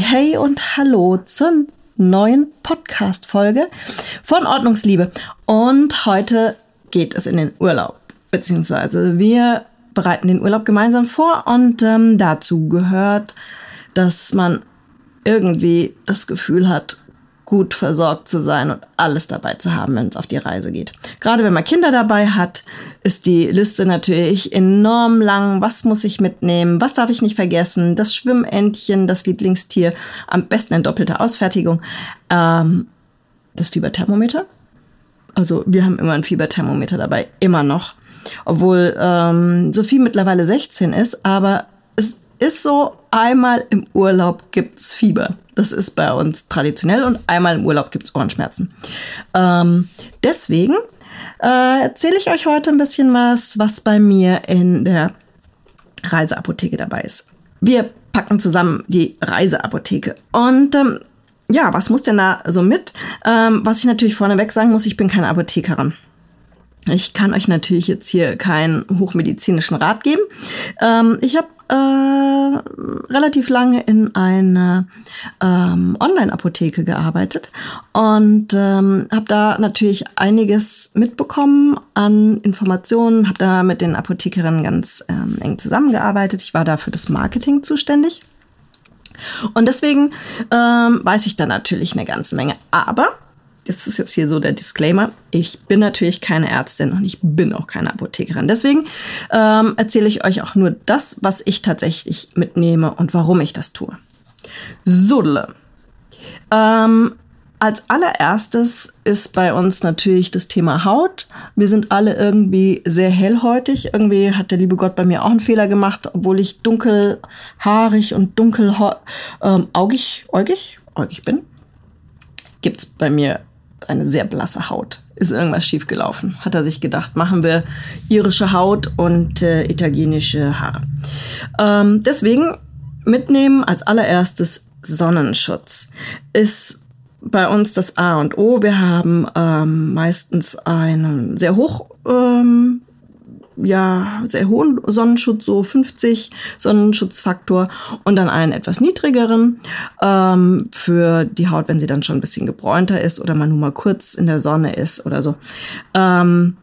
hey und hallo zur neuen Podcast-Folge von Ordnungsliebe. Und heute geht es in den Urlaub, beziehungsweise wir bereiten den Urlaub gemeinsam vor und ähm, dazu gehört, dass man irgendwie das Gefühl hat, gut versorgt zu sein und alles dabei zu haben, wenn es auf die Reise geht. Gerade wenn man Kinder dabei hat, ist die Liste natürlich enorm lang. Was muss ich mitnehmen? Was darf ich nicht vergessen? Das Schwimmentchen, das Lieblingstier, am besten in doppelter Ausfertigung. Ähm, das Fieberthermometer. Also wir haben immer ein Fieberthermometer dabei, immer noch. Obwohl ähm, Sophie mittlerweile 16 ist, aber es ist so, einmal im Urlaub gibt's Fieber. Das ist bei uns traditionell und einmal im Urlaub gibt's Ohrenschmerzen. Ähm, deswegen äh, erzähle ich euch heute ein bisschen was, was bei mir in der Reiseapotheke dabei ist. Wir packen zusammen die Reiseapotheke. Und ähm, ja, was muss denn da so mit? Ähm, was ich natürlich vorneweg sagen muss, ich bin keine Apothekerin. Ich kann euch natürlich jetzt hier keinen hochmedizinischen Rat geben. Ähm, ich habe äh, relativ lange in einer ähm, Online-Apotheke gearbeitet und ähm, habe da natürlich einiges mitbekommen an Informationen, habe da mit den Apothekerinnen ganz ähm, eng zusammengearbeitet. Ich war da für das Marketing zuständig. Und deswegen ähm, weiß ich da natürlich eine ganze Menge. Aber das ist jetzt hier so der Disclaimer, ich bin natürlich keine Ärztin und ich bin auch keine Apothekerin. Deswegen ähm, erzähle ich euch auch nur das, was ich tatsächlich mitnehme und warum ich das tue. Sudle. Ähm, als allererstes ist bei uns natürlich das Thema Haut. Wir sind alle irgendwie sehr hellhäutig. Irgendwie hat der liebe Gott bei mir auch einen Fehler gemacht, obwohl ich dunkelhaarig und dunkelhaugig, ähm, augig, äugig, äugig bin. Gibt's bei mir eine sehr blasse Haut. Ist irgendwas schiefgelaufen? Hat er sich gedacht, machen wir irische Haut und äh, italienische Haare. Ähm, deswegen mitnehmen als allererstes Sonnenschutz. Ist bei uns das A und O. Wir haben ähm, meistens einen sehr hoch ähm, ja sehr hohen Sonnenschutz, so 50 Sonnenschutzfaktor und dann einen etwas niedrigeren ähm, für die Haut, wenn sie dann schon ein bisschen gebräunter ist oder man nur mal kurz in der Sonne ist oder so. Ähm,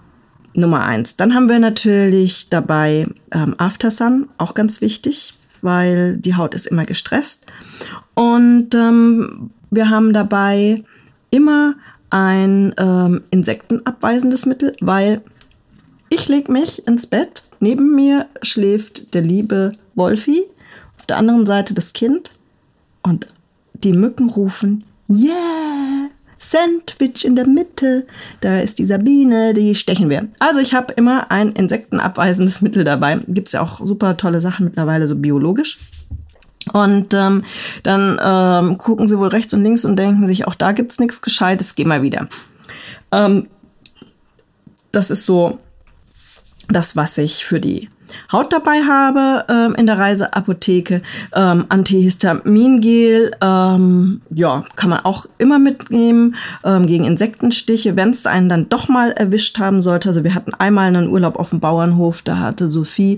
Nummer eins. Dann haben wir natürlich dabei ähm, Aftersun, auch ganz wichtig, weil die Haut ist immer gestresst. Und ähm, wir haben dabei immer ein ähm, insektenabweisendes Mittel, weil ich leg mich ins Bett. Neben mir schläft der liebe Wolfi. Auf der anderen Seite das Kind. Und die Mücken rufen, yeah! Sandwich in der Mitte. Da ist die Sabine, die stechen wir. Also ich habe immer ein insektenabweisendes Mittel dabei. Gibt es ja auch super tolle Sachen mittlerweile, so biologisch. Und ähm, dann ähm, gucken sie wohl rechts und links und denken sich, auch da gibt's nichts Gescheites, geh mal wieder. Ähm, das ist so das, was ich für die Haut dabei habe ähm, in der Reiseapotheke. Ähm, Antihistamingel, ähm, ja, kann man auch immer mitnehmen ähm, gegen Insektenstiche, wenn es einen dann doch mal erwischt haben sollte. Also wir hatten einmal einen Urlaub auf dem Bauernhof, da hatte Sophie,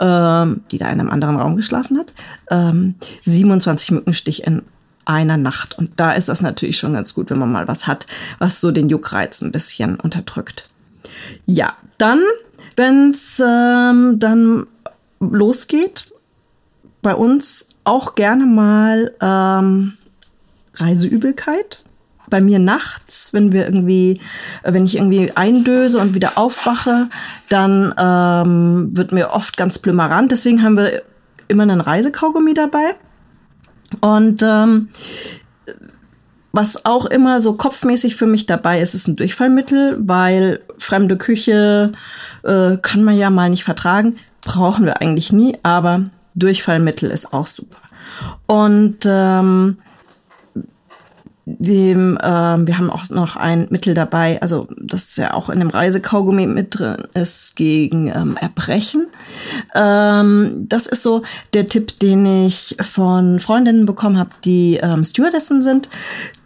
ähm, die da in einem anderen Raum geschlafen hat, ähm, 27 Mückenstich in einer Nacht. Und da ist das natürlich schon ganz gut, wenn man mal was hat, was so den Juckreiz ein bisschen unterdrückt. Ja, dann wenn es ähm, dann losgeht, bei uns auch gerne mal ähm, Reiseübelkeit. Bei mir nachts, wenn wir irgendwie, wenn ich irgendwie eindöse und wieder aufwache, dann ähm, wird mir oft ganz plümerant. Deswegen haben wir immer einen Reisekaugummi dabei. Und ähm, was auch immer so kopfmäßig für mich dabei ist, ist ein Durchfallmittel, weil fremde Küche äh, kann man ja mal nicht vertragen. Brauchen wir eigentlich nie, aber Durchfallmittel ist auch super. Und ähm, dem, ähm, wir haben auch noch ein Mittel dabei, also das ist ja auch in dem Reisekaugummi mit drin ist, gegen ähm, Erbrechen. Ähm, das ist so der Tipp, den ich von Freundinnen bekommen habe, die ähm, Stewardessen sind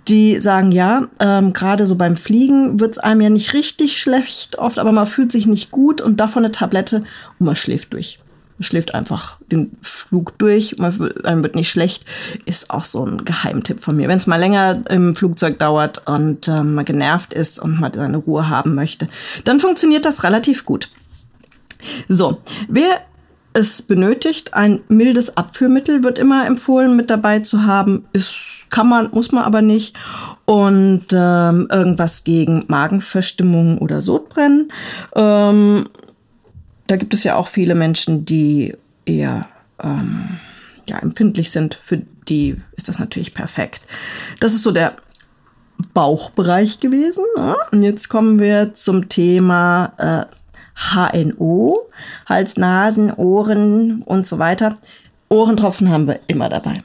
die sagen, ja, ähm, gerade so beim Fliegen wird's einem ja nicht richtig schlecht oft, aber man fühlt sich nicht gut und davon eine Tablette und man schläft durch. schläft einfach den Flug durch, man wird, einem wird nicht schlecht, ist auch so ein Geheimtipp von mir. Wenn es mal länger im Flugzeug dauert und ähm, man genervt ist und man seine Ruhe haben möchte, dann funktioniert das relativ gut. So, wer es benötigt, ein mildes Abführmittel wird immer empfohlen mit dabei zu haben. Ist, kann man, muss man aber nicht. Und ähm, irgendwas gegen Magenverstimmung oder Sodbrennen. Ähm, da gibt es ja auch viele Menschen, die eher ähm, ja, empfindlich sind. Für die ist das natürlich perfekt. Das ist so der Bauchbereich gewesen. Ja? Und jetzt kommen wir zum Thema äh, HNO, Hals, Nasen, Ohren und so weiter. Ohrentropfen haben wir immer dabei.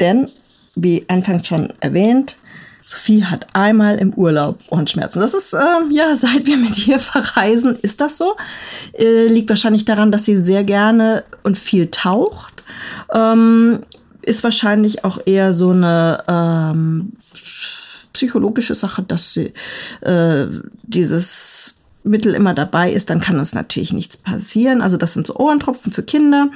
Denn, wie anfangs schon erwähnt, Sophie hat einmal im Urlaub Ohrenschmerzen. Das ist, äh, ja, seit wir mit ihr verreisen, ist das so. Äh, liegt wahrscheinlich daran, dass sie sehr gerne und viel taucht. Ähm, ist wahrscheinlich auch eher so eine ähm, psychologische Sache, dass sie äh, dieses Mittel immer dabei ist, dann kann uns natürlich nichts passieren. Also das sind so Ohrentropfen für Kinder.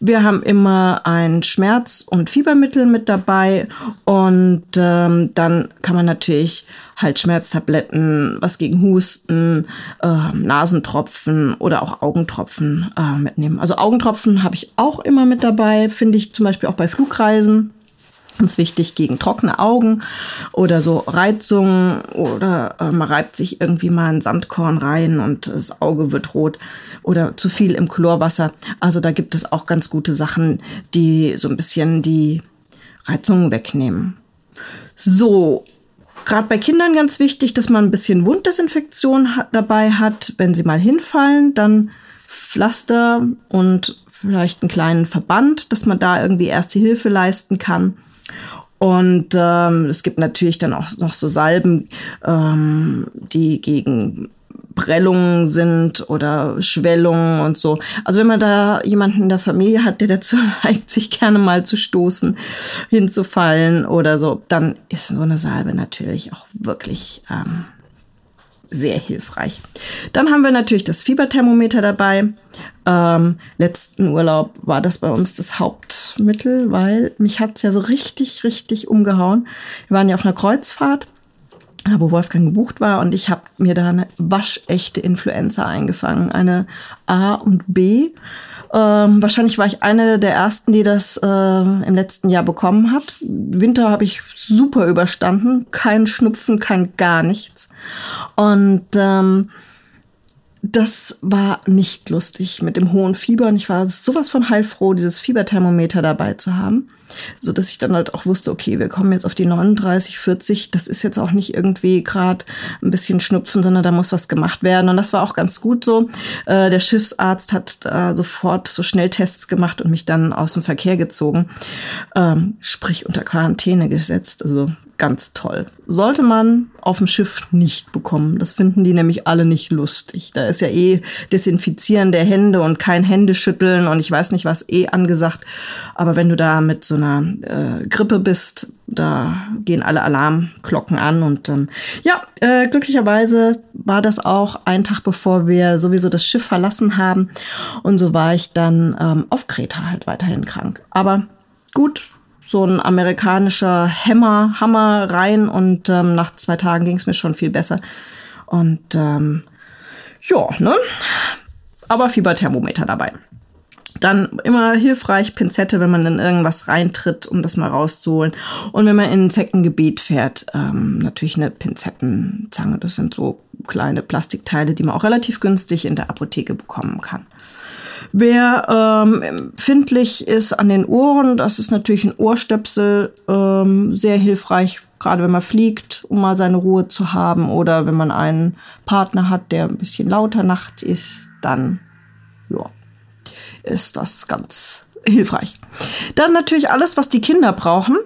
Wir haben immer ein Schmerz- und Fiebermittel mit dabei und ähm, dann kann man natürlich halt Schmerztabletten, was gegen Husten, äh, Nasentropfen oder auch Augentropfen äh, mitnehmen. Also Augentropfen habe ich auch immer mit dabei, finde ich zum Beispiel auch bei Flugreisen. Ganz wichtig gegen trockene Augen oder so Reizungen oder äh, man reibt sich irgendwie mal ein Sandkorn rein und das Auge wird rot oder zu viel im Chlorwasser. Also da gibt es auch ganz gute Sachen, die so ein bisschen die Reizungen wegnehmen. So, gerade bei Kindern ganz wichtig, dass man ein bisschen Wunddesinfektion dabei hat. Wenn sie mal hinfallen, dann Pflaster und vielleicht einen kleinen Verband, dass man da irgendwie erst die Hilfe leisten kann. Und ähm, es gibt natürlich dann auch noch so Salben, ähm, die gegen Prellungen sind oder Schwellungen und so. Also wenn man da jemanden in der Familie hat, der dazu neigt, sich gerne mal zu stoßen, hinzufallen oder so, dann ist so eine Salbe natürlich auch wirklich ähm, sehr hilfreich. Dann haben wir natürlich das Fieberthermometer dabei. Ähm, letzten Urlaub war das bei uns das Hauptmittel, weil mich hat es ja so richtig, richtig umgehauen. Wir waren ja auf einer Kreuzfahrt, wo Wolfgang gebucht war und ich habe mir da eine waschechte Influenza eingefangen, eine A und B. Ähm, wahrscheinlich war ich eine der ersten, die das äh, im letzten Jahr bekommen hat. Winter habe ich super überstanden, kein Schnupfen, kein gar nichts. Und ähm, das war nicht lustig mit dem hohen Fieber und ich war sowas von heilfroh, dieses Fieberthermometer dabei zu haben, so dass ich dann halt auch wusste, okay, wir kommen jetzt auf die 39, 40, das ist jetzt auch nicht irgendwie gerade ein bisschen Schnupfen, sondern da muss was gemacht werden. Und das war auch ganz gut so. Äh, der Schiffsarzt hat äh, sofort so Schnelltests gemacht und mich dann aus dem Verkehr gezogen, ähm, sprich unter Quarantäne gesetzt, also ganz toll. Sollte man auf dem Schiff nicht bekommen. Das finden die nämlich alle nicht lustig. Da ist ja eh Desinfizieren der Hände und kein Händeschütteln und ich weiß nicht was eh angesagt. Aber wenn du da mit so einer äh, Grippe bist, da gehen alle Alarmglocken an und ähm, ja, äh, glücklicherweise war das auch ein Tag bevor wir sowieso das Schiff verlassen haben und so war ich dann ähm, auf Kreta halt weiterhin krank. Aber gut, so ein amerikanischer Hammer, Hammer rein und ähm, nach zwei Tagen ging es mir schon viel besser. Und ähm, ja, ne? Aber Fieberthermometer dabei. Dann immer hilfreich Pinzette, wenn man in irgendwas reintritt, um das mal rauszuholen. Und wenn man in ein Zeckengebiet fährt, ähm, natürlich eine Pinzettenzange. Das sind so kleine Plastikteile, die man auch relativ günstig in der Apotheke bekommen kann. Wer ähm, empfindlich ist an den Ohren, das ist natürlich ein Ohrstöpsel ähm, sehr hilfreich, gerade wenn man fliegt, um mal seine Ruhe zu haben oder wenn man einen Partner hat, der ein bisschen lauter nachts ist, dann ja, ist das ganz hilfreich. Dann natürlich alles, was die Kinder brauchen.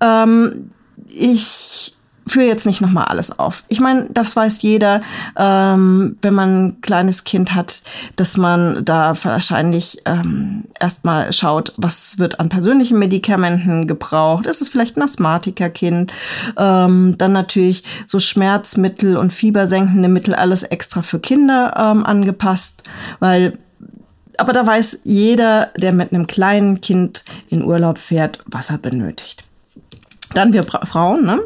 Ähm, ich führe jetzt nicht nochmal alles auf. Ich meine, das weiß jeder, ähm, wenn man ein kleines Kind hat, dass man da wahrscheinlich ähm, erstmal schaut, was wird an persönlichen Medikamenten gebraucht. Ist es vielleicht ein Asthmatikerkind? Ähm, dann natürlich so Schmerzmittel und fiebersenkende Mittel, alles extra für Kinder ähm, angepasst, weil aber da weiß jeder, der mit einem kleinen Kind in Urlaub fährt, was er benötigt. Dann wir Frauen, ne?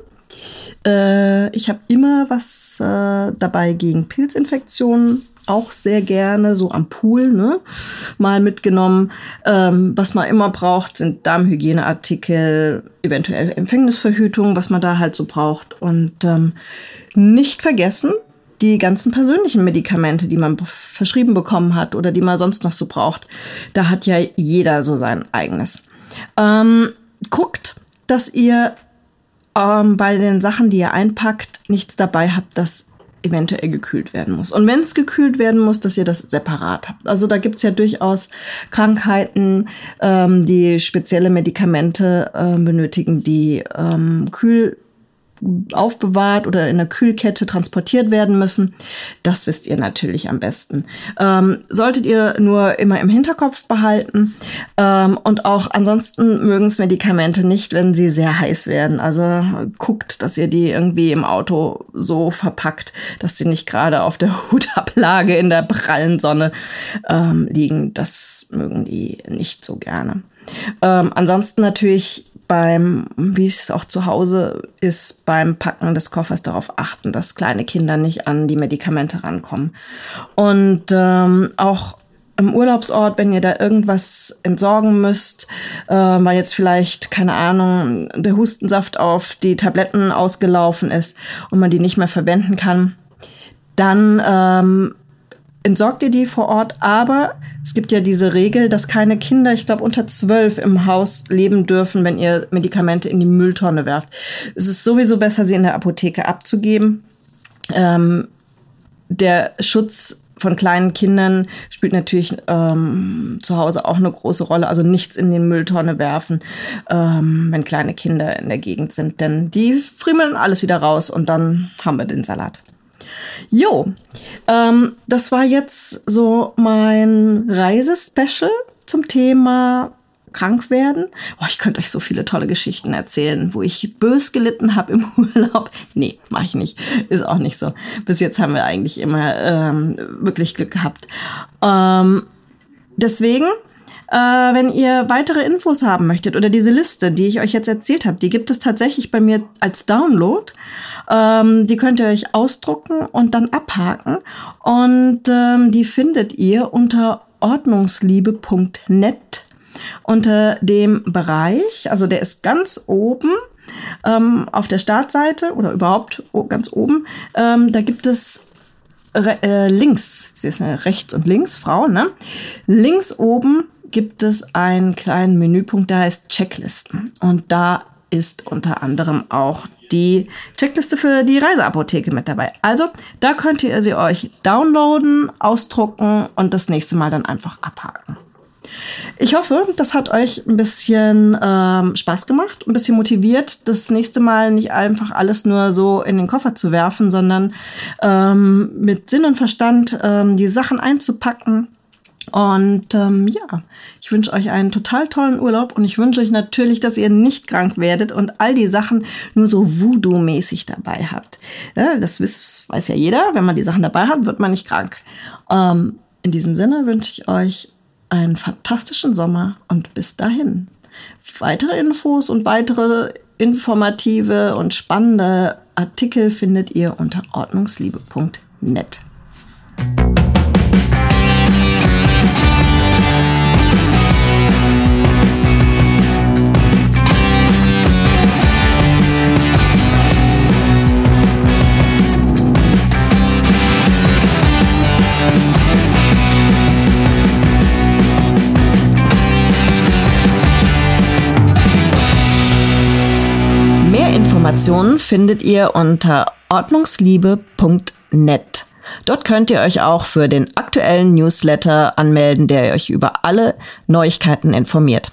Äh, ich habe immer was äh, dabei gegen Pilzinfektionen auch sehr gerne so am Pool ne, mal mitgenommen. Ähm, was man immer braucht, sind Darmhygieneartikel, eventuell Empfängnisverhütung, was man da halt so braucht. Und ähm, nicht vergessen, die ganzen persönlichen Medikamente, die man verschrieben bekommen hat oder die man sonst noch so braucht. Da hat ja jeder so sein eigenes. Ähm, guckt, dass ihr ähm, bei den Sachen, die ihr einpackt, nichts dabei habt, das eventuell gekühlt werden muss. Und wenn es gekühlt werden muss, dass ihr das separat habt. Also da gibt's ja durchaus Krankheiten, ähm, die spezielle Medikamente äh, benötigen, die ähm, kühl aufbewahrt oder in der Kühlkette transportiert werden müssen. Das wisst ihr natürlich am besten. Ähm, solltet ihr nur immer im Hinterkopf behalten. Ähm, und auch ansonsten mögen es Medikamente nicht, wenn sie sehr heiß werden. Also guckt, dass ihr die irgendwie im Auto so verpackt, dass sie nicht gerade auf der Hutablage in der prallen Sonne ähm, liegen. Das mögen die nicht so gerne. Ähm, ansonsten natürlich beim, wie es auch zu Hause ist, beim Packen des Koffers darauf achten, dass kleine Kinder nicht an die Medikamente rankommen. Und ähm, auch im Urlaubsort, wenn ihr da irgendwas entsorgen müsst, äh, weil jetzt vielleicht, keine Ahnung, der Hustensaft auf die Tabletten ausgelaufen ist und man die nicht mehr verwenden kann, dann ähm, entsorgt ihr die vor Ort, aber es gibt ja diese Regel, dass keine Kinder, ich glaube, unter zwölf im Haus leben dürfen, wenn ihr Medikamente in die Mülltonne werft. Es ist sowieso besser, sie in der Apotheke abzugeben. Ähm, der Schutz von kleinen Kindern spielt natürlich ähm, zu Hause auch eine große Rolle. Also nichts in den Mülltonne werfen, ähm, wenn kleine Kinder in der Gegend sind. Denn die friemeln alles wieder raus und dann haben wir den Salat. Jo, ähm, das war jetzt so mein Reisespecial zum Thema krank werden. Oh, ich könnte euch so viele tolle Geschichten erzählen, wo ich bös gelitten habe im Urlaub. Nee, mache ich nicht. Ist auch nicht so. Bis jetzt haben wir eigentlich immer ähm, wirklich Glück gehabt. Ähm, deswegen äh, wenn ihr weitere Infos haben möchtet oder diese Liste, die ich euch jetzt erzählt habe, die gibt es tatsächlich bei mir als Download. Ähm, die könnt ihr euch ausdrucken und dann abhaken. Und ähm, die findet ihr unter ordnungsliebe.net unter dem Bereich, also der ist ganz oben ähm, auf der Startseite oder überhaupt ganz oben. Ähm, da gibt es Re äh, links, rechts und links, Frau, ne? Links oben gibt es einen kleinen Menüpunkt, der heißt Checklisten. Und da ist unter anderem auch die Checkliste für die Reiseapotheke mit dabei. Also da könnt ihr sie euch downloaden, ausdrucken und das nächste Mal dann einfach abhaken. Ich hoffe, das hat euch ein bisschen ähm, Spaß gemacht, ein bisschen motiviert, das nächste Mal nicht einfach alles nur so in den Koffer zu werfen, sondern ähm, mit Sinn und Verstand ähm, die Sachen einzupacken und ähm, ja, ich wünsche euch einen total tollen Urlaub und ich wünsche euch natürlich, dass ihr nicht krank werdet und all die Sachen nur so Voodoo-mäßig dabei habt. Ja, das weiß, weiß ja jeder, wenn man die Sachen dabei hat, wird man nicht krank. Ähm, in diesem Sinne wünsche ich euch einen fantastischen Sommer und bis dahin. Weitere Infos und weitere informative und spannende Artikel findet ihr unter ordnungsliebe.net. Informationen findet ihr unter ordnungsliebe.net. Dort könnt ihr euch auch für den aktuellen Newsletter anmelden, der euch über alle Neuigkeiten informiert.